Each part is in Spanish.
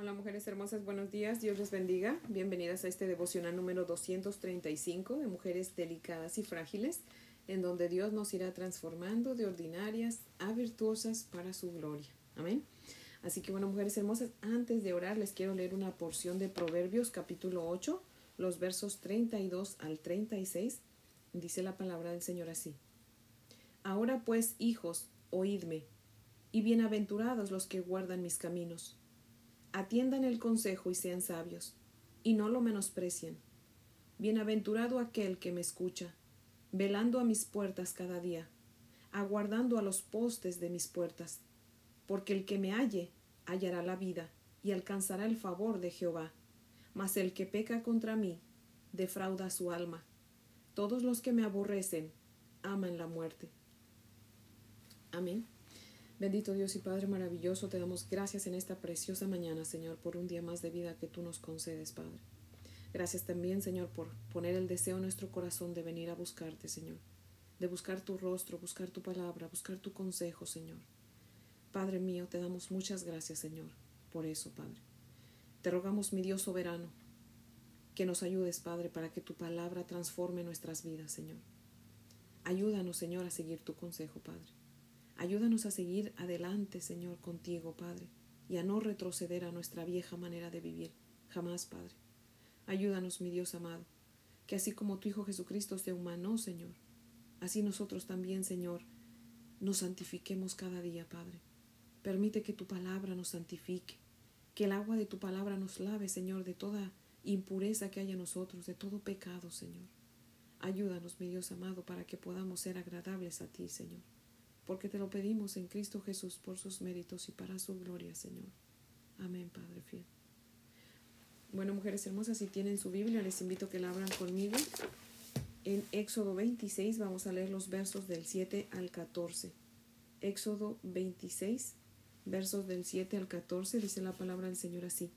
Hola mujeres hermosas, buenos días, Dios les bendiga. Bienvenidas a este devocional número 235 de mujeres delicadas y frágiles, en donde Dios nos irá transformando de ordinarias a virtuosas para su gloria. Amén. Así que bueno, mujeres hermosas, antes de orar les quiero leer una porción de Proverbios capítulo 8, los versos 32 al 36. Dice la palabra del Señor así. Ahora pues, hijos, oídme, y bienaventurados los que guardan mis caminos Atiendan el consejo y sean sabios, y no lo menosprecien. Bienaventurado aquel que me escucha, velando a mis puertas cada día, aguardando a los postes de mis puertas, porque el que me halle hallará la vida y alcanzará el favor de Jehová. Mas el que peca contra mí defrauda su alma. Todos los que me aborrecen aman la muerte. Amén. Bendito Dios y Padre maravilloso, te damos gracias en esta preciosa mañana, Señor, por un día más de vida que tú nos concedes, Padre. Gracias también, Señor, por poner el deseo en nuestro corazón de venir a buscarte, Señor, de buscar tu rostro, buscar tu palabra, buscar tu consejo, Señor. Padre mío, te damos muchas gracias, Señor, por eso, Padre. Te rogamos, mi Dios soberano, que nos ayudes, Padre, para que tu palabra transforme nuestras vidas, Señor. Ayúdanos, Señor, a seguir tu consejo, Padre. Ayúdanos a seguir adelante, Señor, contigo, Padre, y a no retroceder a nuestra vieja manera de vivir. Jamás, Padre. Ayúdanos, mi Dios amado, que así como tu Hijo Jesucristo se humanó, Señor, así nosotros también, Señor, nos santifiquemos cada día, Padre. Permite que tu palabra nos santifique, que el agua de tu palabra nos lave, Señor, de toda impureza que haya en nosotros, de todo pecado, Señor. Ayúdanos, mi Dios amado, para que podamos ser agradables a ti, Señor porque te lo pedimos en Cristo Jesús por sus méritos y para su gloria, Señor. Amén, Padre fiel. Bueno, mujeres hermosas, si tienen su Biblia, les invito a que la abran conmigo. En Éxodo 26 vamos a leer los versos del 7 al 14. Éxodo 26, versos del 7 al 14, dice la palabra del Señor así.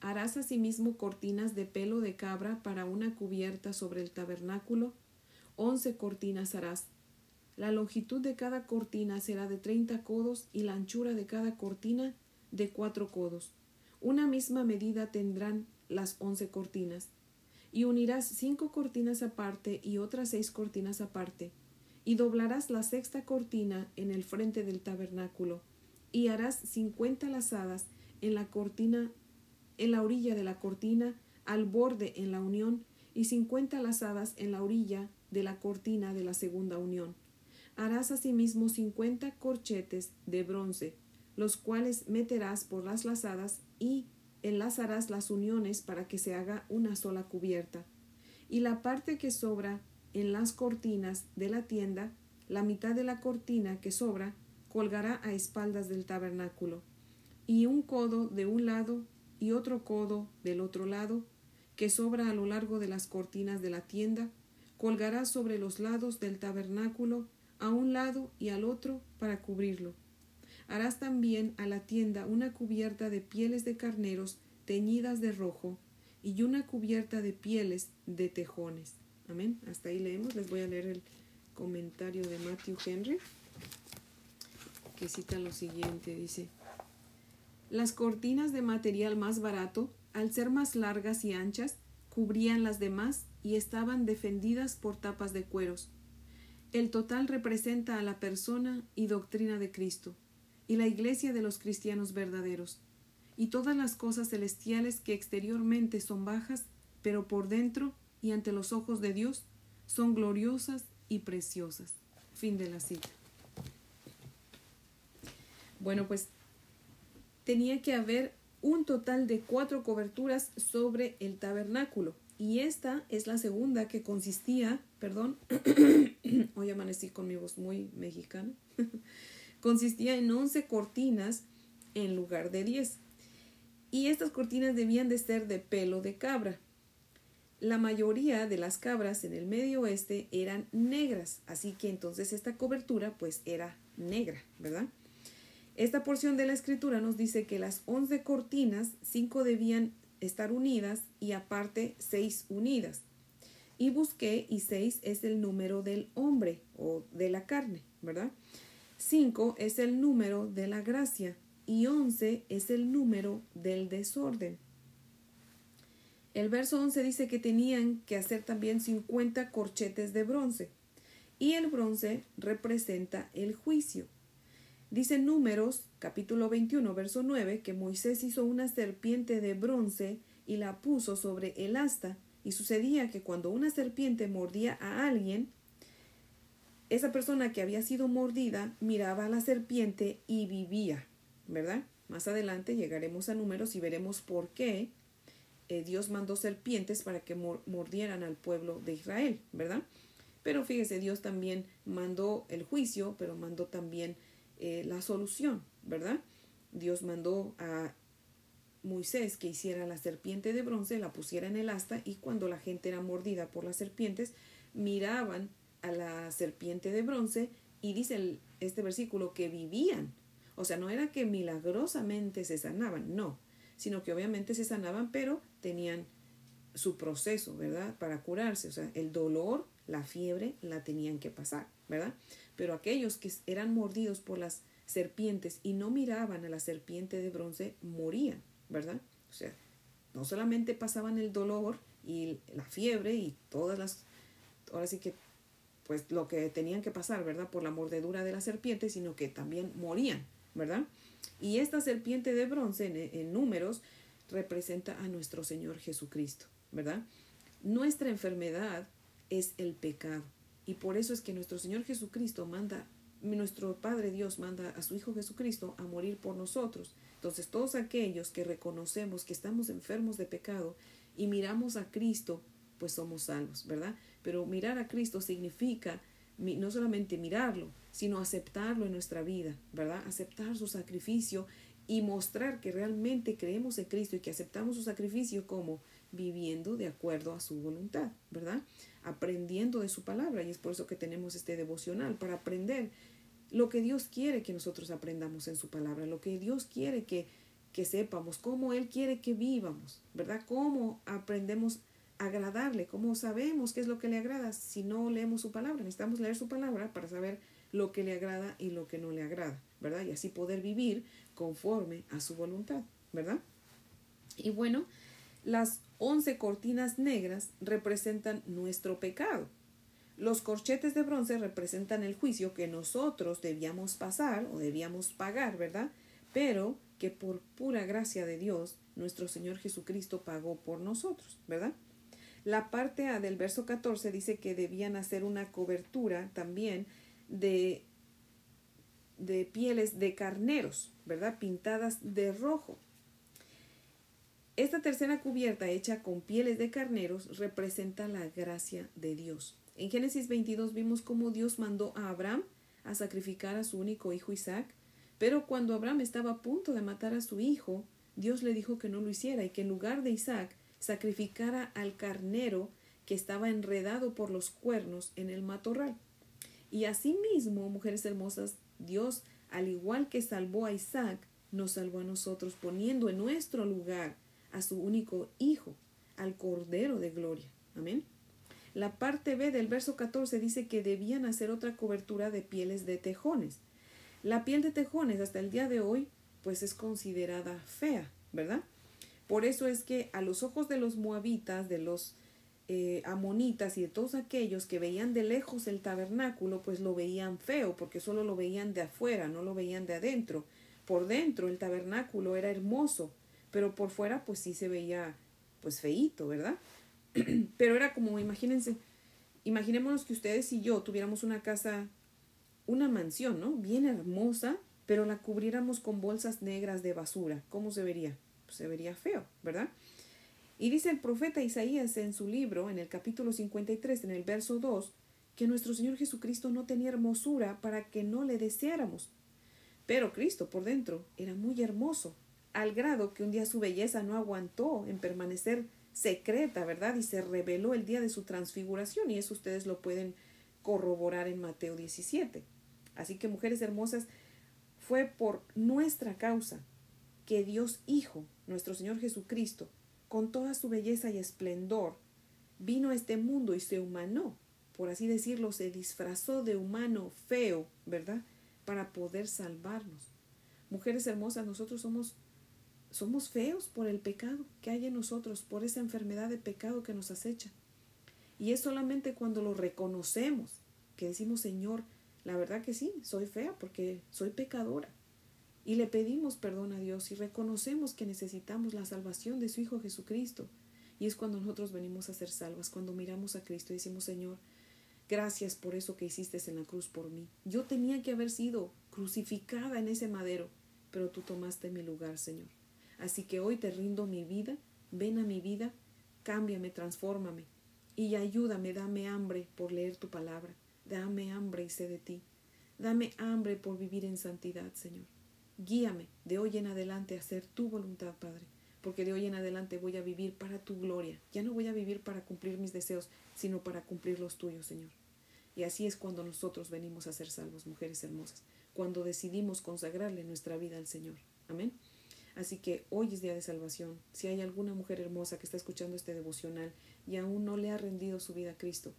Harás asimismo cortinas de pelo de cabra para una cubierta sobre el tabernáculo. Once cortinas harás la longitud de cada cortina será de treinta codos y la anchura de cada cortina de cuatro codos. Una misma medida tendrán las once cortinas. Y unirás cinco cortinas aparte y otras seis cortinas aparte. Y doblarás la sexta cortina en el frente del tabernáculo. Y harás cincuenta lazadas en la cortina, en la orilla de la cortina, al borde en la unión, y cincuenta lazadas en la orilla de la cortina de la segunda unión Harás asimismo cincuenta corchetes de bronce, los cuales meterás por las lazadas y enlazarás las uniones para que se haga una sola cubierta. Y la parte que sobra en las cortinas de la tienda, la mitad de la cortina que sobra, colgará a espaldas del tabernáculo, y un codo de un lado y otro codo del otro lado, que sobra a lo largo de las cortinas de la tienda, colgará sobre los lados del tabernáculo a un lado y al otro para cubrirlo. Harás también a la tienda una cubierta de pieles de carneros teñidas de rojo y una cubierta de pieles de tejones. Amén. Hasta ahí leemos. Les voy a leer el comentario de Matthew Henry que cita lo siguiente. Dice, las cortinas de material más barato, al ser más largas y anchas, cubrían las demás y estaban defendidas por tapas de cueros el total representa a la persona y doctrina de Cristo, y la iglesia de los cristianos verdaderos, y todas las cosas celestiales que exteriormente son bajas, pero por dentro y ante los ojos de Dios son gloriosas y preciosas. Fin de la cita. Bueno, pues tenía que haber un total de cuatro coberturas sobre el tabernáculo. Y esta es la segunda que consistía, perdón, hoy amanecí con mi voz muy mexicana, consistía en 11 cortinas en lugar de 10. Y estas cortinas debían de ser de pelo de cabra. La mayoría de las cabras en el medio oeste eran negras, así que entonces esta cobertura pues era negra, ¿verdad? Esta porción de la escritura nos dice que las 11 cortinas, cinco debían estar unidas y aparte seis unidas. Y busqué y seis es el número del hombre o de la carne, ¿verdad? Cinco es el número de la gracia y 11 es el número del desorden. El verso 11 dice que tenían que hacer también 50 corchetes de bronce y el bronce representa el juicio. Dice Números capítulo 21 verso 9 que Moisés hizo una serpiente de bronce y la puso sobre el asta y sucedía que cuando una serpiente mordía a alguien, esa persona que había sido mordida miraba a la serpiente y vivía, ¿verdad? Más adelante llegaremos a números y veremos por qué eh, Dios mandó serpientes para que mordieran al pueblo de Israel, ¿verdad? Pero fíjese, Dios también mandó el juicio, pero mandó también eh, la solución, ¿verdad? Dios mandó a Moisés que hiciera la serpiente de bronce, la pusiera en el asta y cuando la gente era mordida por las serpientes, miraban a la serpiente de bronce y dice este versículo que vivían. O sea, no era que milagrosamente se sanaban, no, sino que obviamente se sanaban, pero tenían su proceso, ¿verdad? Para curarse. O sea, el dolor, la fiebre, la tenían que pasar, ¿verdad? Pero aquellos que eran mordidos por las serpientes y no miraban a la serpiente de bronce, morían. ¿verdad? O sea, no solamente pasaban el dolor y la fiebre y todas las, ahora sí que, pues lo que tenían que pasar, ¿verdad? Por la mordedura de la serpiente, sino que también morían, ¿verdad? Y esta serpiente de bronce en, en números representa a nuestro Señor Jesucristo, ¿verdad? Nuestra enfermedad es el pecado. Y por eso es que nuestro Señor Jesucristo manda, nuestro Padre Dios manda a su Hijo Jesucristo a morir por nosotros entonces, todos aquellos que reconocemos que estamos enfermos de pecado y miramos a Cristo, pues somos salvos, ¿verdad? Pero mirar a Cristo significa no solamente mirarlo, sino aceptarlo en nuestra vida, ¿verdad? Aceptar su sacrificio y mostrar que realmente creemos en Cristo y que aceptamos su sacrificio como viviendo de acuerdo a su voluntad, ¿verdad? Aprendiendo de su palabra y es por eso que tenemos este devocional, para aprender lo que Dios quiere que nosotros aprendamos en su palabra, lo que Dios quiere que, que sepamos, cómo Él quiere que vivamos, ¿verdad? Cómo aprendemos a agradarle, cómo sabemos qué es lo que le agrada si no leemos su palabra. Necesitamos leer su palabra para saber lo que le agrada y lo que no le agrada, ¿verdad? Y así poder vivir conforme a su voluntad, ¿verdad? Y bueno, las once cortinas negras representan nuestro pecado, los corchetes de bronce representan el juicio que nosotros debíamos pasar o debíamos pagar, ¿verdad? Pero que por pura gracia de Dios, nuestro Señor Jesucristo pagó por nosotros, ¿verdad? La parte A del verso 14 dice que debían hacer una cobertura también de, de pieles de carneros, ¿verdad? Pintadas de rojo. Esta tercera cubierta hecha con pieles de carneros representa la gracia de Dios. En Génesis 22 vimos cómo Dios mandó a Abraham a sacrificar a su único hijo Isaac, pero cuando Abraham estaba a punto de matar a su hijo, Dios le dijo que no lo hiciera y que en lugar de Isaac sacrificara al carnero que estaba enredado por los cuernos en el matorral. Y asimismo, mujeres hermosas, Dios, al igual que salvó a Isaac, nos salvó a nosotros poniendo en nuestro lugar a su único hijo, al Cordero de Gloria. Amén. La parte B del verso 14 dice que debían hacer otra cobertura de pieles de tejones. La piel de tejones hasta el día de hoy pues es considerada fea, ¿verdad? Por eso es que a los ojos de los moabitas, de los eh, amonitas y de todos aquellos que veían de lejos el tabernáculo, pues lo veían feo, porque solo lo veían de afuera, no lo veían de adentro. Por dentro el tabernáculo era hermoso, pero por fuera pues sí se veía pues feíto, ¿verdad? Pero era como, imagínense, imaginémonos que ustedes y yo tuviéramos una casa, una mansión, ¿no? Bien hermosa, pero la cubriéramos con bolsas negras de basura. ¿Cómo se vería? Pues se vería feo, ¿verdad? Y dice el profeta Isaías en su libro, en el capítulo 53, en el verso 2, que nuestro Señor Jesucristo no tenía hermosura para que no le deseáramos. Pero Cristo por dentro era muy hermoso, al grado que un día su belleza no aguantó en permanecer secreta, ¿verdad? Y se reveló el día de su transfiguración y eso ustedes lo pueden corroborar en Mateo 17. Así que, mujeres hermosas, fue por nuestra causa que Dios Hijo, nuestro Señor Jesucristo, con toda su belleza y esplendor, vino a este mundo y se humanó, por así decirlo, se disfrazó de humano feo, ¿verdad? Para poder salvarnos. Mujeres hermosas, nosotros somos somos feos por el pecado que hay en nosotros, por esa enfermedad de pecado que nos acecha. Y es solamente cuando lo reconocemos que decimos, Señor, la verdad que sí, soy fea porque soy pecadora. Y le pedimos perdón a Dios y reconocemos que necesitamos la salvación de su Hijo Jesucristo. Y es cuando nosotros venimos a ser salvas, cuando miramos a Cristo y decimos, Señor, gracias por eso que hiciste en la cruz por mí. Yo tenía que haber sido crucificada en ese madero, pero tú tomaste mi lugar, Señor. Así que hoy te rindo mi vida, ven a mi vida, cámbiame, transfórmame y ayúdame, dame hambre por leer tu palabra, dame hambre y sé de ti, dame hambre por vivir en santidad, Señor. Guíame de hoy en adelante a hacer tu voluntad, Padre, porque de hoy en adelante voy a vivir para tu gloria. Ya no voy a vivir para cumplir mis deseos, sino para cumplir los tuyos, Señor. Y así es cuando nosotros venimos a ser salvos, mujeres hermosas, cuando decidimos consagrarle nuestra vida al Señor. Amén. Así que hoy es día de salvación. Si hay alguna mujer hermosa que está escuchando este devocional y aún no le ha rendido su vida a Cristo,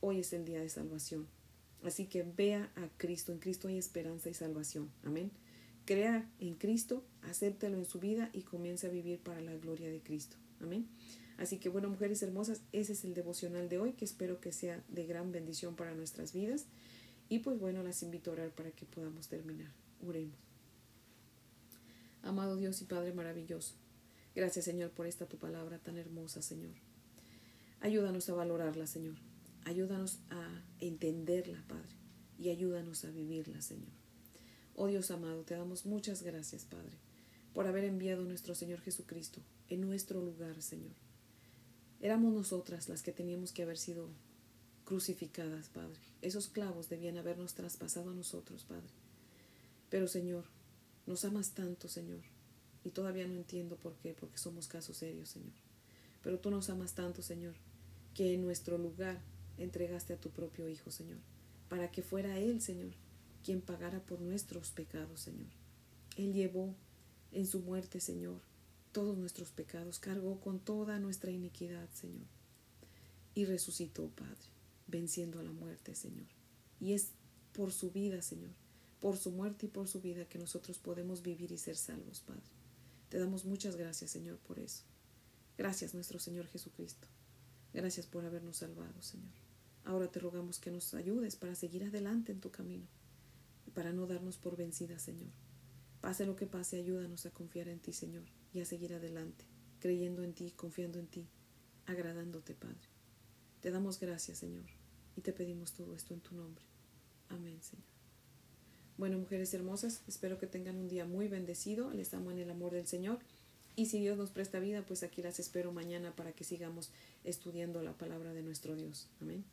hoy es el día de salvación. Así que vea a Cristo. En Cristo hay esperanza y salvación. Amén. Crea en Cristo, acéptalo en su vida y comience a vivir para la gloria de Cristo. Amén. Así que bueno, mujeres hermosas, ese es el devocional de hoy que espero que sea de gran bendición para nuestras vidas. Y pues bueno, las invito a orar para que podamos terminar. Oremos. Amado Dios y Padre maravilloso, gracias Señor por esta tu palabra tan hermosa, Señor. Ayúdanos a valorarla, Señor. Ayúdanos a entenderla, Padre. Y ayúdanos a vivirla, Señor. Oh Dios amado, te damos muchas gracias, Padre, por haber enviado a nuestro Señor Jesucristo en nuestro lugar, Señor. Éramos nosotras las que teníamos que haber sido crucificadas, Padre. Esos clavos debían habernos traspasado a nosotros, Padre. Pero, Señor, nos amas tanto, Señor, y todavía no entiendo por qué, porque somos casos serios, Señor. Pero tú nos amas tanto, Señor, que en nuestro lugar entregaste a tu propio Hijo, Señor, para que fuera Él, Señor, quien pagara por nuestros pecados, Señor. Él llevó en su muerte, Señor, todos nuestros pecados, cargó con toda nuestra iniquidad, Señor, y resucitó, Padre, venciendo a la muerte, Señor. Y es por su vida, Señor, por su muerte y por su vida que nosotros podemos vivir y ser salvos, Padre. Te damos muchas gracias, Señor, por eso. Gracias, nuestro Señor Jesucristo. Gracias por habernos salvado, Señor. Ahora te rogamos que nos ayudes para seguir adelante en tu camino y para no darnos por vencida, Señor. Pase lo que pase, ayúdanos a confiar en ti, Señor, y a seguir adelante, creyendo en ti, confiando en ti, agradándote, Padre. Te damos gracias, Señor, y te pedimos todo esto en tu nombre. Amén, Señor. Bueno, mujeres hermosas, espero que tengan un día muy bendecido. Les amo en el amor del Señor. Y si Dios nos presta vida, pues aquí las espero mañana para que sigamos estudiando la palabra de nuestro Dios. Amén.